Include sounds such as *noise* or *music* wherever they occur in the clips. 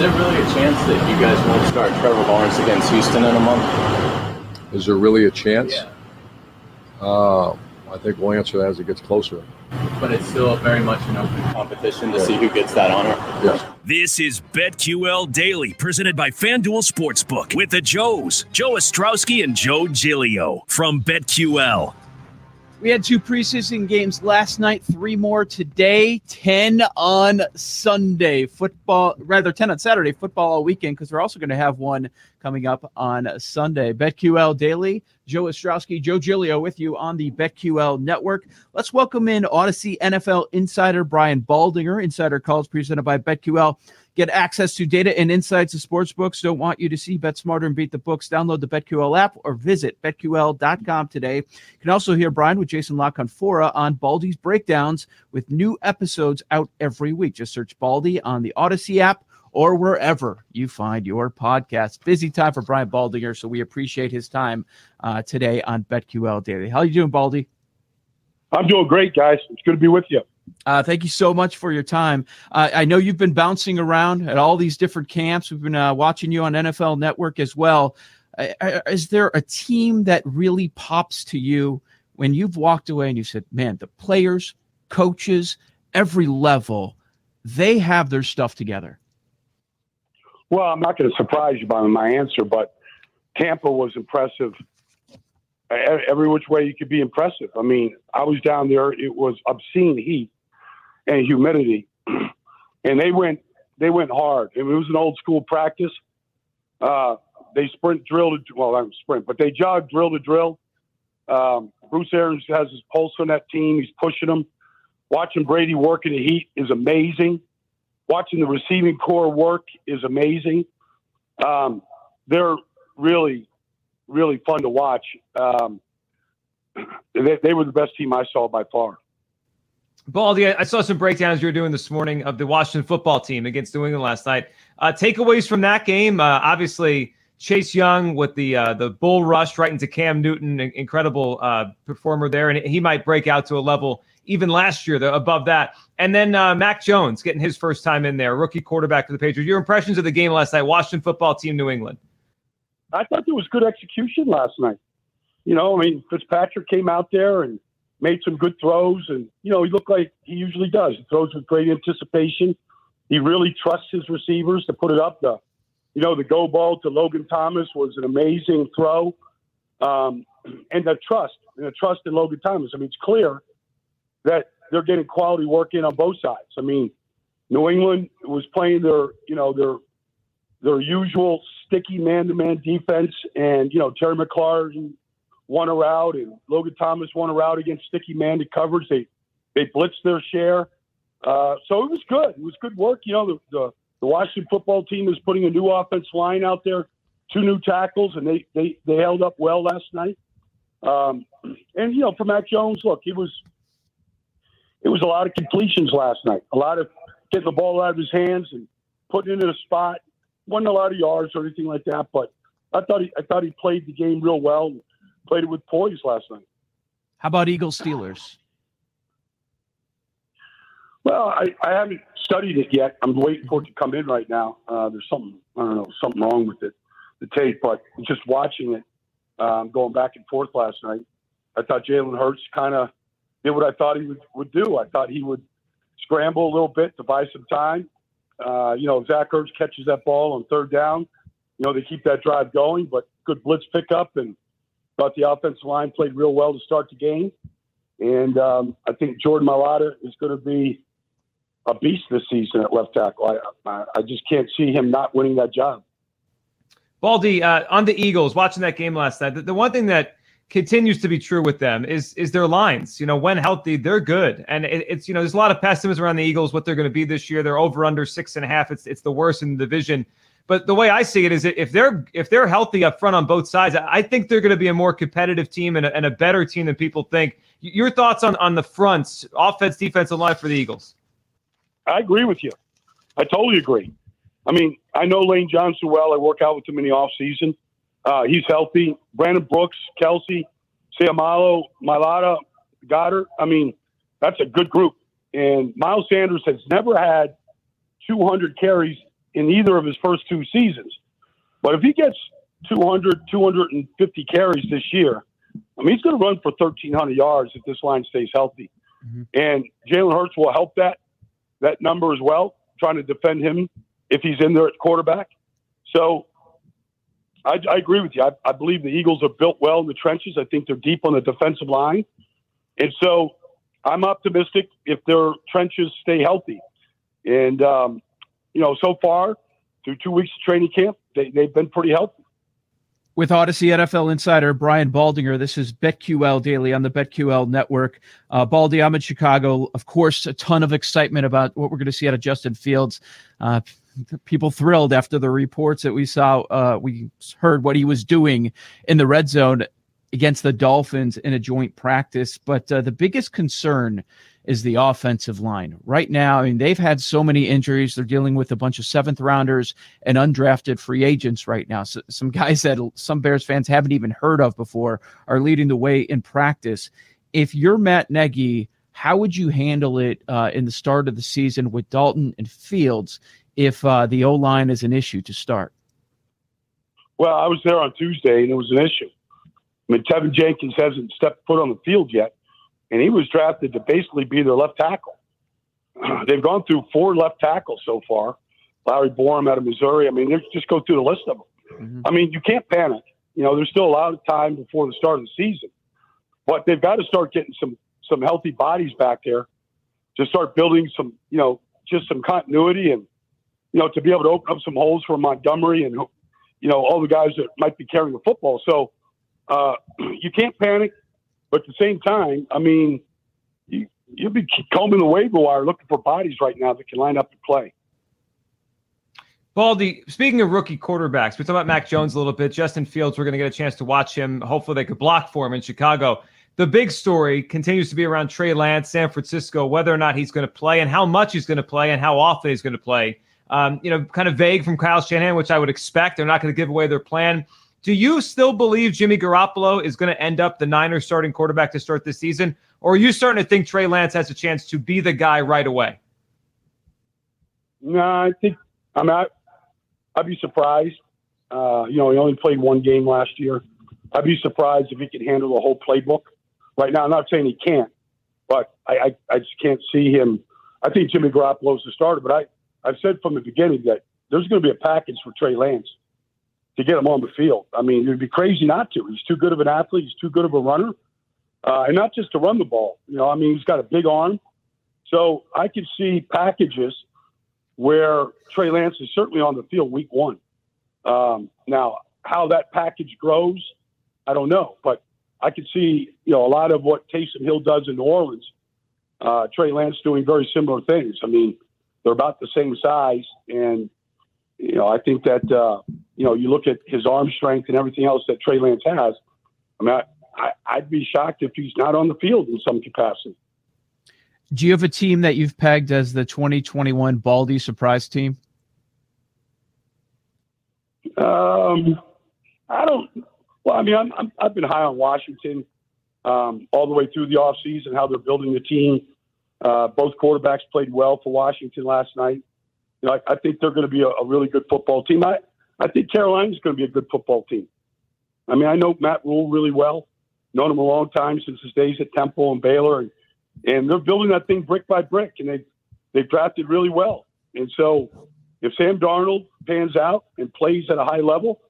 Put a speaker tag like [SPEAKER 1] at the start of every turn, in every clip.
[SPEAKER 1] there really a chance that you guys won't start Trevor Lawrence against Houston in a month?
[SPEAKER 2] Is there really a chance?
[SPEAKER 1] Yeah.
[SPEAKER 2] Uh, I think we'll answer that as it gets closer.
[SPEAKER 1] But it's still very much an open competition to see who gets that honor.
[SPEAKER 2] Yes.
[SPEAKER 3] This is BetQL Daily, presented by FanDuel Sportsbook with the Joes, Joe Ostrowski and Joe Giglio from BetQL.
[SPEAKER 4] We had two preseason games last night, three more today, 10 on Sunday. Football, rather 10 on Saturday, football all weekend, because we're also going to have one coming up on Sunday. BetQL Daily, Joe Ostrowski, Joe Giglio with you on the BetQL network. Let's welcome in Audacy NFL insider Brian Baldinger. Insider calls presented by BetQL. Get access to data and insights of sportsbooks. Don't want you to see Bet Smarter and beat the books. Download the BetQL app or visit betql.com today. You can also hear Brian with Jason La Canfora on Baldy's Breakdowns with new episodes out every week. Just search Baldy on the Audacy app or wherever you find your podcast. Busy time for Brian Baldinger, so we appreciate his time uh, today on BetQL Daily. How you doing, Baldy?
[SPEAKER 5] I'm doing great, guys. It's good to be with you.
[SPEAKER 4] Uh, thank you so much for your time. Uh, I know you've been bouncing around at all these different camps. We've been uh, watching you on NFL Network as well. Uh, uh, is there a team that really pops to you when you've walked away and you said, man, the players, coaches, every level, they have their stuff together?
[SPEAKER 5] Well, I'm not going to surprise you by my answer, but Tampa was impressive. Every which way you could be impressive. I mean, I was down there; it was obscene heat and humidity, *clears throat* and they went they went hard. I mean, it was an old school practice. Uh, they sprint drill to well, not sprint, but they jog drill to drill. Um, Bruce Arians has his pulse on that team. He's pushing them. Watching Brady work in the heat is amazing. Watching the receiving corps work is amazing. Um, they're really, really fun to watch. Um, *clears throat* they, they were the best team I saw by far.
[SPEAKER 6] Baldy, I saw some breakdowns you were doing this morning of the Washington football team against New England last night. Uh, takeaways from that game, uh, obviously Chase Young with the uh, the bull rush right into Cam Newton, incredible uh, performer there, and he might break out to a level even last year the, above that. And then uh, Mac Jones getting his first time in there, rookie quarterback for the Patriots. Your impressions of the game last night, Washington football team, New England.
[SPEAKER 5] I thought there was good execution last night. You know, I mean, Fitzpatrick came out there and made some good throws, and you know he looked like he usually does. He throws with great anticipation. He really trusts his receivers to put it up. The you know the go ball to Logan Thomas was an amazing throw, um, and the trust and the trust in Logan Thomas. I mean, it's clear that they're getting quality work in on both sides. I mean, New England was playing their you know their their usual sticky man-to-man defense, and you know Terry McLaurin won a route, and Logan Thomas won a route against sticky man to coverage. They they blitzed their share, uh, so it was good. It was good work. You know, the, the the Washington football team is putting a new offense line out there, two new tackles, and they they they held up well last night. Um, and you know, for Mac Jones, look, it was it was a lot of completions last night, a lot of getting the ball out of his hands and putting it in a spot. wasn't a lot of yards or anything like that, but I thought he I thought he played the game real well played it with poise last night.
[SPEAKER 4] How about Eagles Steelers?
[SPEAKER 5] Well, I, I haven't studied it yet. I'm waiting for it to come in right now. Uh, there's something I don't know something wrong with it, the tape, but just watching it, um, going back and forth last night, I thought Jalen Hurts kind of did what I thought he would, would do. I thought he would scramble a little bit to buy some time. Uh, you know, Zach Ertz catches that ball on third down. You know, they keep that drive going, but good blitz pickup and Thought the offensive line played real well to start the game. And um, I think Jordan Mailata is going to be a beast this season at left tackle. I, I just can't see him not winning that job.
[SPEAKER 6] Baldy, uh, on the Eagles, watching that game last night, the, the, one thing that continues to be true with them is is their lines. You know, when healthy, they're good, and it, it's you know there's a lot of pessimism around the Eagles what they're going to be this year. They're over under six and a half. It's it's the worst in the division. But the way I see it is if they're if they're healthy up front on both sides, I think they're going to be a more competitive team and a, and a better team than people think. Your thoughts on on the fronts, offense, defensive line for the Eagles?
[SPEAKER 5] I agree with you. I totally agree. I mean, I know Lane Johnson well. I work out with him in the off season. Uh, he's healthy. Brandon Brooks, Kelce, Seumalo, Mailata, Goddard. I mean, that's a good group. And Miles Sanders has never had 200 carries in either of his first two seasons. But if he gets 200, 250 carries this year, I mean, he's going to run for 1,300 yards if this line stays healthy. Mm-hmm. And Jalen Hurts will help that that number as well, trying to defend him if he's in there at quarterback. So I, I agree with you. I, I, believe the Eagles are built well in the trenches. I think they're deep on the defensive line. And so I'm optimistic if their trenches stay healthy. And, um, you know, so far through two weeks of training camp, they, they've been pretty healthy.
[SPEAKER 4] With Audacy NFL insider Brian Baldinger, this is BetQL Daily on the BetQL network. Uh, Baldy, I'm in Chicago. Of course, a ton of excitement about what we're going to see out of Justin Fields. Uh, people thrilled after the reports that we saw. Uh, we heard what he was doing in the red zone against the Dolphins in a joint practice. But uh, the biggest concern is the offensive line. Right now, I mean, they've had so many injuries. They're dealing with a bunch of seventh rounders and undrafted free agents right now. So some *laughs* guys that some Bears fans haven't even heard of before are leading the way in practice. If you're Matt Nagy, how would you handle it uh, in the start of the season with Dalton and Fields if uh, the O line is an issue to start?
[SPEAKER 5] Well, I was there on Tuesday and it was an issue. I mean, Teven Jenkins hasn't stepped foot on the field yet, and he was drafted to basically be their left tackle. *clears throat* They've gone through four left tackles so far. Larry Borom out of Missouri. I mean, just go through the list of them. Mm-hmm. I mean, you can't panic. You know, there's still a lot of time before the start of the season, but they've got to start getting some some healthy bodies back there to start building some, you know, just some continuity and you know, to be able to open up some holes for Montgomery and, you know, all the guys that might be carrying the football. So uh, *clears throat* you can't panic, but at the same time, I mean, you, you'll be combing the waiver wire looking for bodies right now that can line up and play.
[SPEAKER 6] Baldy, speaking of rookie quarterbacks, we talked about Mac Jones a little bit. Justin Fields, we're going to get a chance to watch him. Hopefully, they could block for him in Chicago. The big story continues to be around Trey Lance, San Francisco, whether or not he's going to play and how much he's going to play and how often he's going to play um, you know, kind of vague from Kyle Shanahan, which I would expect. They're not going to give away their plan. Do you still believe Jimmy Garoppolo is going to end up the Niners starting quarterback to start this season? Or are you starting to think Trey Lance has a chance to be the guy right away?
[SPEAKER 5] No, I think I'm not. I'd be surprised. Uh, you know, he only played one game last year. I'd be surprised if he could handle the whole playbook. Right now, I'm not saying he can't, but I, I, I just can't see him. I think Jimmy Garoppolo's the starter, but I, I've said from the beginning that there's going to be a package for Trey Lance to get him on the field. I mean, it'd be crazy not to. He's too good of an athlete. He's too good of a runner, uh, and not just to run the ball. You know, I mean, he's got a big arm. So I could see packages where Trey Lance is certainly on the field week one. Um, now, how that package grows, I don't know, but I could see you know a lot of what Taysom Hill does in New Orleans. Uh, Trey Lance doing very similar things. I mean, they're about the same size, and you know I think that uh, you know you look at his arm strength and everything else that Trey Lance has. I mean, I, I'd be shocked if he's not on the field in some capacity.
[SPEAKER 4] Do you have a team that you've pegged as the 2021 Baldy surprise team?
[SPEAKER 5] Um, I don't. Well, I mean, I'm, i have been high on Washington um, all the way through the offseason, how they're building the team. Uh, both quarterbacks played well for Washington last night. You know, I, I think they're going to be a, a, really good football team. I, I think Carolina's going to be a good football team. I mean, I know Matt Rhule really well, known him a long time since his days at Temple and Baylor, and, and they're building that thing brick by brick, and they they've drafted really well. And so, if Sam Darnold pans out and plays at a high level,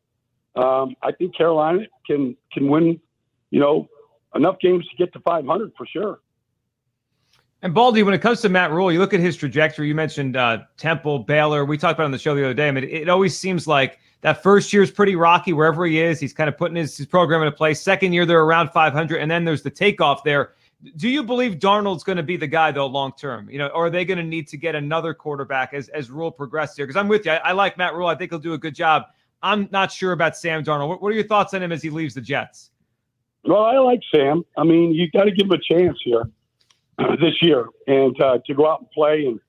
[SPEAKER 5] um, I think Carolina can can win, you know, enough games to get to 500 for sure.
[SPEAKER 6] And Baldy, when it comes to Matt Rhule, you look at his trajectory. You mentioned uh, Temple, Baylor. We talked about on the show the other day. I mean, it, it always seems like that first year is pretty rocky wherever he is. He's kind of putting his, his program into place. Second year, they're around 500, and then there's the takeoff there. Do you believe Darnold's going to be the guy though long term? You know, or are they going to need to get another quarterback as as Rhule progresses here? Because I'm with you. I, I, like Matt Rhule. I think he'll do a good job. I'm not sure about Sam Darnold. What, what are your thoughts on him as he leaves the Jets?
[SPEAKER 5] Well, I like Sam. I mean, you got to give him a chance here. *clears throat* this year and uh, to go out and play and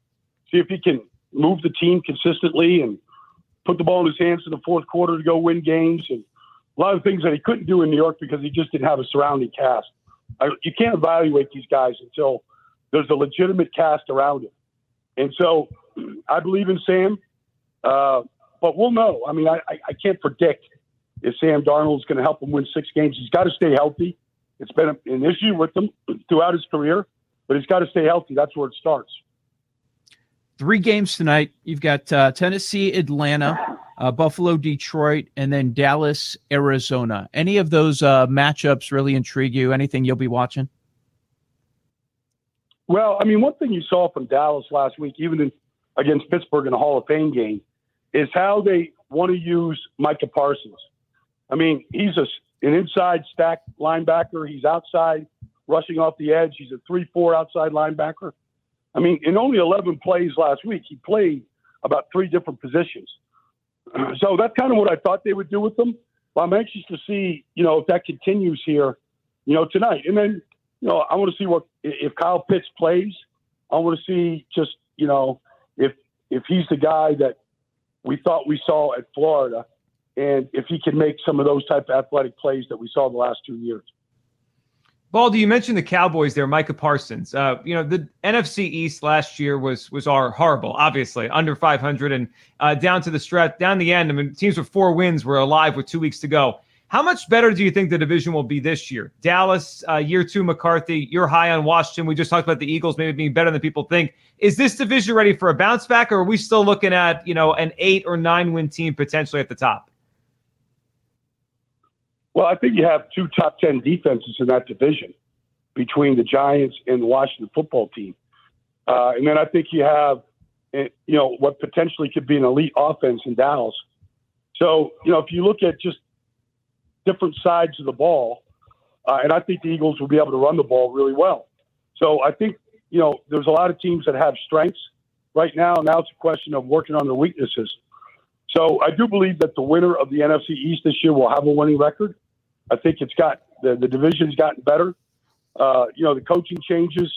[SPEAKER 5] see if he can move the team consistently and put the ball in his hands in the fourth quarter to go win games and a lot of things that he couldn't do in New York because he just didn't have a surrounding cast. I, you can't evaluate these guys until there's a legitimate cast around him. And so I believe in Sam. Uh, but we'll know. I mean, I, I, can't predict if Sam Darnold is going to help him win six games. He's got to stay healthy. It's been an issue with him throughout his career, but he's got to stay healthy. That's where it starts.
[SPEAKER 4] Three games tonight. You've got uh, Tennessee, Atlanta, uh, Buffalo, Detroit, and then Dallas, Arizona. Any of those uh, matchups really intrigue you? Anything you'll be watching?
[SPEAKER 5] Well, I mean, one thing you saw from Dallas last week, even in, against Pittsburgh in the Hall of Fame game, is how they want to use Micah Parsons. I mean, he's a, an inside stack linebacker. He's outside rushing off the edge. He's a 3 4 outside linebacker. I mean, in only 11 plays last week, he played about three different positions. *clears throat* So that's kind of what I thought they would do with them. But I'm anxious to see, you know, if that continues here, you know, tonight. And then, you know, I want to see what if Kyle Pitts plays. I want to see just, you know, if if he's the guy that we thought we saw at Florida, and if he can make some of those type of athletic plays that we saw the last two years.
[SPEAKER 6] Baldy, you mentioned the Cowboys there, Micah Parsons. Uh, you know, the NFC East last year was was our horrible, obviously, under 500 and uh, down to the stretch, down the end. I mean, teams with four wins were alive with two weeks to go. How much better do you think the division will be this year? Dallas, uh, year two, McCarthy. You're high on Washington. We just talked about the Eagles maybe being better than people think. Is this division ready for a bounce back, or are we still looking at you know an eight or nine win team potentially at the top?
[SPEAKER 5] Well, I think you have two top 10 defenses in that division between the Giants and the Washington football team. Uh, and then I think you have, eh, you know, what potentially could be an elite offense in Dallas. So, you know, if you look at just different sides of the ball, uh, and I think the Eagles will be able to run the ball really well. So I think, you know, there's a lot of teams that have strengths right now. Now it's a question of working on their weaknesses. So I do believe that the winner of the NFC East this year will have a winning record. I think it's got the, the division's gotten better. Uh, you know, the coaching changes,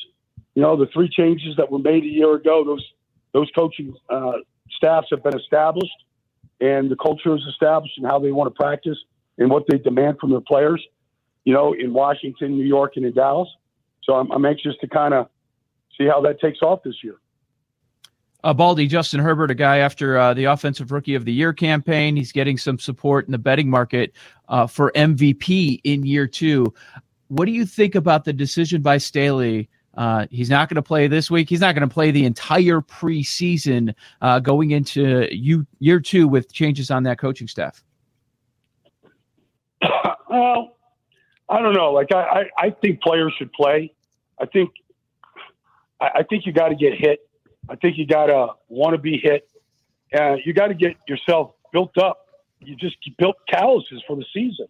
[SPEAKER 5] you know, the three changes that were made a year ago, those those coaching uh, staffs have been established and the culture is established and how they want to practice and what they demand from their players, you know, in Washington, New York, and in Dallas. So I'm, I'm anxious to kind of see how that takes off this year.
[SPEAKER 4] Uh, Baldy, Justin Herbert, a guy after uh, the Offensive Rookie of the Year campaign. He's getting some support in the betting market uh, for MVP in year two. What do you think about the decision by Staley? Uh, he's not going to play this week. He's not going to play the entire preseason uh, going into you, year two with changes on that coaching staff.
[SPEAKER 5] Well, I don't know. Like I, I, I think players should play. I think, I, I think you got to get hit I think you got to want to be hit. and you got to get yourself built up. You just built calluses for the season.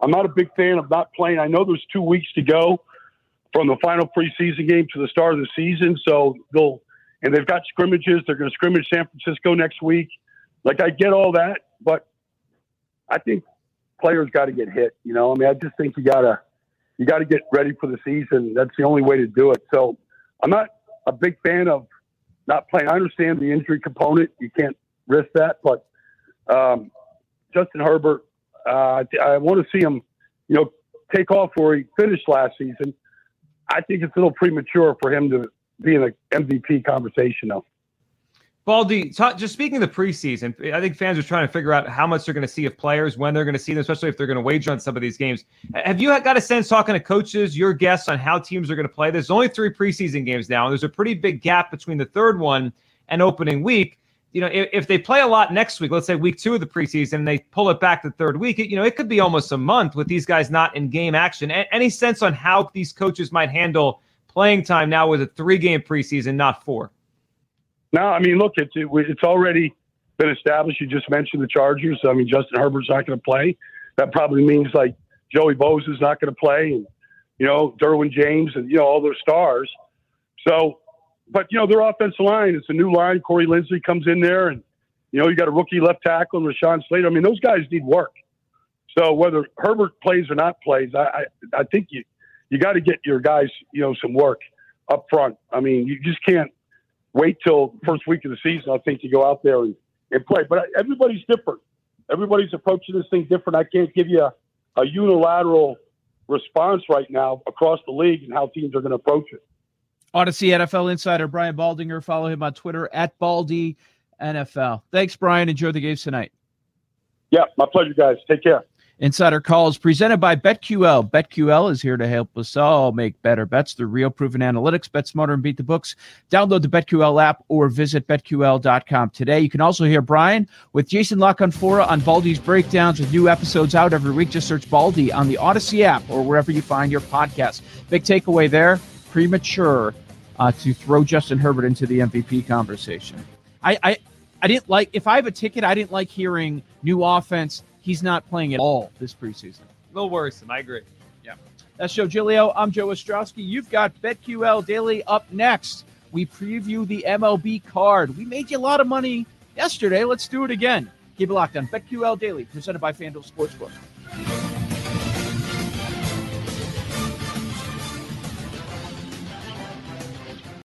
[SPEAKER 5] I'm not a big fan of not playing. I know there's two weeks to go from the final preseason game to the start of the season. So they'll, and they've got scrimmages. They're going to scrimmage San Francisco next week. Like I get all that, but I think players got to get hit. You know, I mean, I just think you got to, you got to get ready for the season. That's the only way to do it. So I'm not a big fan of not playing. I understand the injury component. You can't risk that, but um, Justin Herbert, uh, I want to see him, you know, take off where he finished last season. I think it's a little premature for him to be in the MVP conversation, though.
[SPEAKER 6] Baldy, just speaking of the preseason, I think fans are trying to figure out how much they're going to see of players, when they're going to see them, especially if they're going to wager on some of these games. Have you got a sense talking to coaches, your guess on how teams are going to play? There's only three preseason games now, and there's a pretty big gap between the third one and opening week. You know, if, if they play a lot next week, let's say week two of the preseason, and they pull it back the third week, it, you know, it could be almost a month with these guys not in game action. A- any sense on how these coaches might handle playing time now with a three game preseason, not four?
[SPEAKER 5] No, I mean, look, it's it, it's already been established. You just mentioned the Chargers. I mean, Justin Herbert's not going to play. That probably means like Joey Bosa is not going to play, and you know Derwin James and you know all those stars. So, but you know their offensive line. It's a new line. Corey Linsley comes in there, and you know you got a rookie left tackle and Rashawn Slater. I mean, those guys need work. So whether Herbert plays or not plays, I I, I think you you got to get your guys you know some work up front. I mean, you just can't wait till first week of the season, I think, to go out there and, and play. But everybody's different. Everybody's approaching this thing different. I can't give you a, a unilateral response right now across the league and how teams are going to approach it.
[SPEAKER 4] Audacy NFL insider Brian Baldinger. Follow him on Twitter at Baldy NFL. Thanks, Brian. Enjoy the games tonight.
[SPEAKER 5] Yeah, my pleasure, guys. Take care.
[SPEAKER 4] Insider Calls presented by BetQL. BetQL is here to help us all make better bets through real proven analytics. Bet smarter and beat the books. Download the BetQL app or visit betql.com today. You can also hear Brian with Jason La Canfora on Baldy's breakdowns with new episodes out every week. Just search Baldy on the Audacy app or wherever you find your podcast. Big takeaway there premature uh, to throw Justin Herbert into the MVP conversation. I, I, I didn't like, if I have a ticket, I didn't like hearing new offense he's not playing at all this preseason.
[SPEAKER 6] A little worrisome. I agree.
[SPEAKER 4] Yeah. That's Joe Giglio. I'm Joe Ostrowski. You've got BetQL Daily up next. We preview the MLB card. We made you a lot of money yesterday. Let's do it again. Keep it locked on BetQL Daily, presented by FanDuel Sportsbook.